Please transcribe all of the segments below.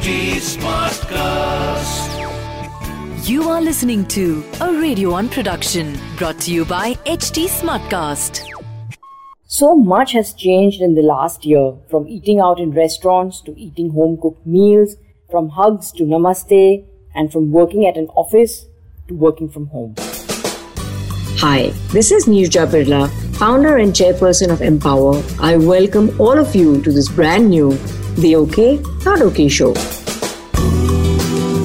HT Smartcast. You are listening to a Radio One production brought to you by HT Smartcast. So much has changed in the last year from eating out in restaurants to eating home cooked meals, from hugs to namaste, and from working at an office to working from home. Hi, this is Neerja Birla, founder and chairperson of Mpower. I welcome all of you to this brand new The OK, Not OK show.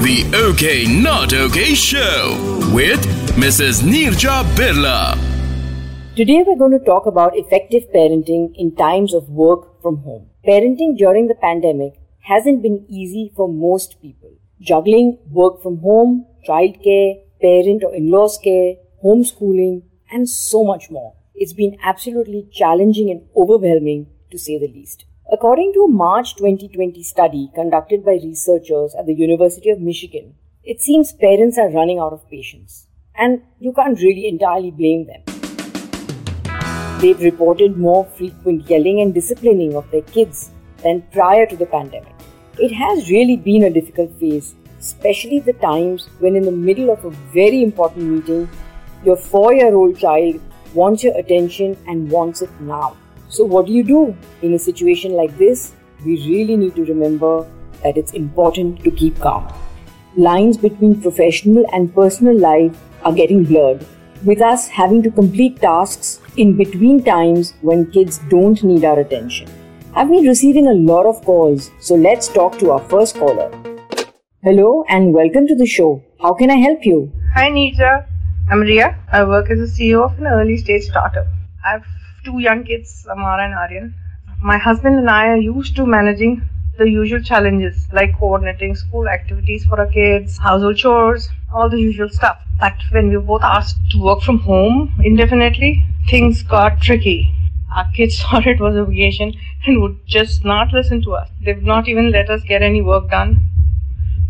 The OK Not OK Show with Mrs. Neerja Birla. Today we're going to talk about effective parenting in times of work from home. Parenting during the pandemic hasn't been easy for most people. Juggling work from home, childcare, parent or in-laws care, homeschooling, and so much more. It's been absolutely challenging and overwhelming to say the least. According to a March 2020 study conducted by researchers at the University of Michigan, it seems parents are running out of patience. And you can't really entirely blame them. They've reported more frequent yelling and disciplining of their kids than prior to the pandemic. It has really been a difficult phase, especially the times when, in the middle of a very important meeting, your four year old child wants your attention and wants it now. So, what do you do in a situation like this? We really need to remember that it's important to keep calm. Lines between professional and personal life are getting blurred, with us having to complete tasks in between times when kids don't need our attention. I've been receiving a lot of calls, so let's talk to our first caller. Hello and welcome to the show. How can I help you? Hi Neerja, I'm Ria. I work as a CEO of an early stage startup. I have two young kids, Amara and Aryan. My husband and I are used to managing the usual challenges like coordinating school activities for our kids, household chores, all the usual stuff. But when we were both asked to work from home indefinitely, things got tricky. Our kids thought it was a vacation and would just not listen to us. They would not even let us get any work done.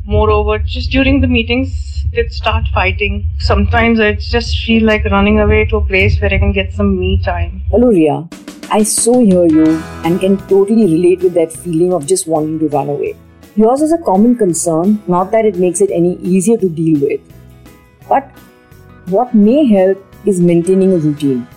Moreover, just during the meetings, they'd start fighting. Sometimes I just feel like running away to a place where I can get some me time. Hello, Ria. I so hear you and can totally relate with that feeling of just wanting to run away. Yours is a common concern, not that it makes it any easier to deal with. But what may help is maintaining a routine,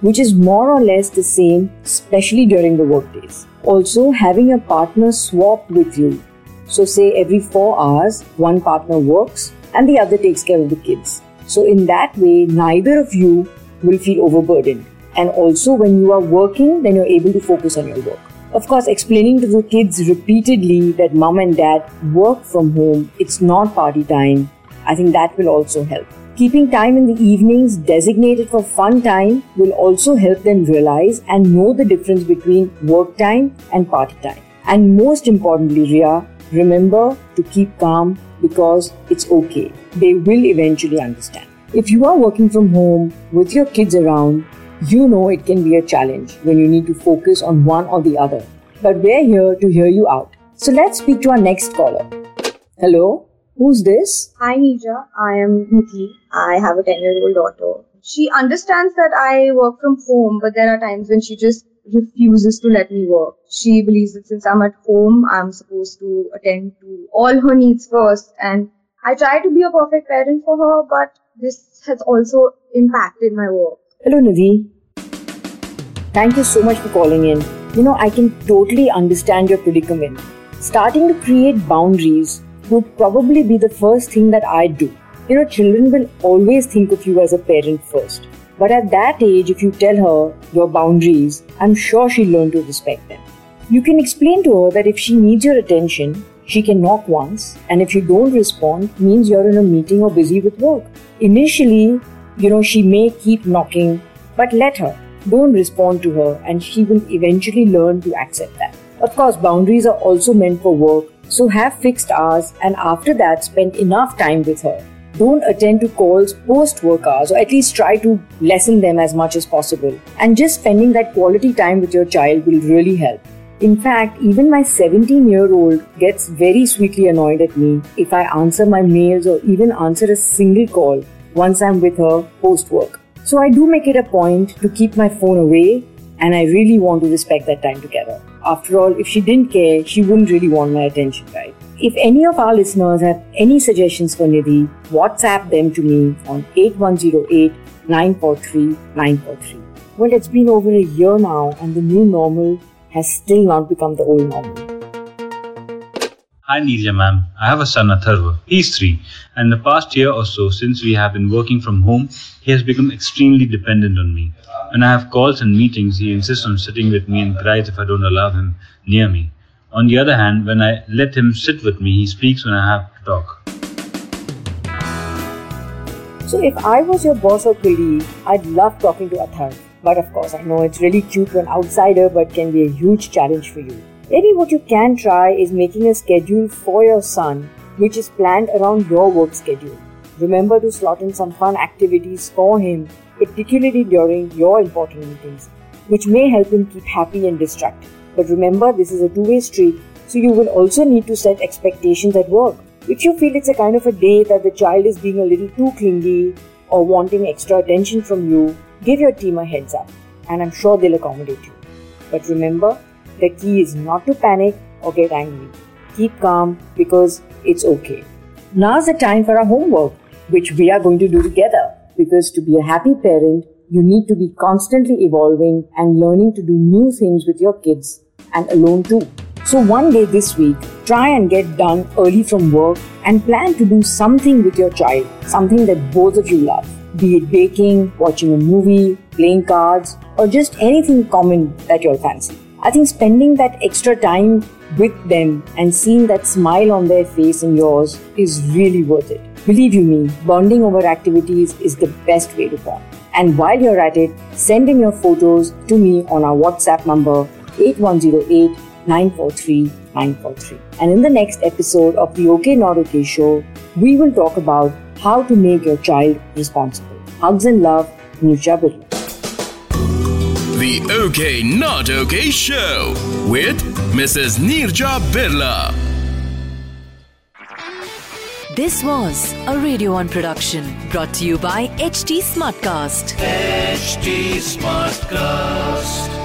which is more or less the same, especially during the workdays. Also, having a partner swap with you. So, say every four hours, one partner works and the other takes care of the kids. So, in that way, neither of you will feel overburdened. And also, when you are working, then you're able to focus on your work. Of course, explaining to the kids repeatedly that mom and dad work from home, it's not party time, I think that will also help. Keeping time in the evenings designated for fun time will also help them realize and know the difference between work time and party time. And most importantly, Ria, remember to keep calm because it's okay. They will eventually understand. If you are working from home with your kids around, you know it can be a challenge when you need to focus on one or the other. But we're here to hear you out. So let's speak to our next caller. Hello, who's this? Hi Neerja, I am Nidhi. I have a 10 year old daughter. She understands that I work from home, but there are times when she just refuses to let me work. She believes that since I'm at home, I'm supposed to attend to all her needs first. And I try to be a perfect parent for her, but this has also impacted my work. Hello, Nidhi. Thank you so much for calling in. You know, I can totally understand your predicament. Starting to create boundaries would probably be the first thing that I'd do. You know, children will always think of you as a parent first. But at that age, if you tell her your boundaries, I'm sure she'll learn to respect them. You can explain to her that if she needs your attention, she can knock once, and if you don't respond, means you're in a meeting or busy with work. Initially, you know, she may keep knocking, but let her. Don't respond to her, and she will eventually learn to accept that. Of course, boundaries are also meant for work, so have fixed hours, and after that, spend enough time with her. Don't attend to calls post work hours, or at least try to lessen them as much as possible. And just spending that quality time with your child will really help. In fact, even my 17 year old gets very sweetly annoyed at me if I answer my mails or even answer a single call once I'm with her post work. So I do make it a point to keep my phone away and I really want to respect that time together. After all, if she didn't care, she wouldn't really want my attention, right? If any of our listeners have any suggestions for Nidhi, WhatsApp them to me on 8108 943 943. Well, it's been over a year now, and the new normal has still not become the old normal. Hi Neerja ma'am, I have a son Atharva. He's three, and the past year or so since we have been working from home, he has become extremely dependent on me. When I have calls and meetings, he insists on sitting with me and cries if I don't allow him near me. On the other hand, when I let him sit with me, he speaks when I have to talk. So if I was your boss or colleague, I'd love talking to Athar. But of course, I know it's really cute to an outsider, but can be a huge challenge for you. Maybe what you can try is making a schedule for your son, which is planned around your work schedule. Remember to slot in some fun activities for him, particularly during your important meetings, which may help him keep happy and distracted. But remember, this is a two way street, so you will also need to set expectations at work. If you feel it's a kind of a day that the child is being a little too clingy or wanting extra attention from you, give your team a heads up, and I'm sure they'll accommodate you. But remember, the key is not to panic or get angry. Keep calm because it's okay. Now's the time for our homework, which we are going to do together. Because to be a happy parent, you need to be constantly evolving and learning to do new things with your kids and alone too. So one day this week, try and get done early from work and plan to do something with your child, something that both of you love. Be it baking, watching a movie, playing cards, or just anything common that you'll fancy. I think spending that extra time with them and seeing that smile on their face and yours is really worth it. Believe you me, bonding over activities is the best way to bond. And while you're at it, send in your photos to me on our WhatsApp number 8108 943 943. And in the next episode of the OK Not OK show, we will talk about how to make your child responsible. Hugs and love, Neerja Birla. The OK Not OK show with Mrs. Neerja Birla. This was a Radio 1 production brought to you by HT Smartcast. HT Smartcast.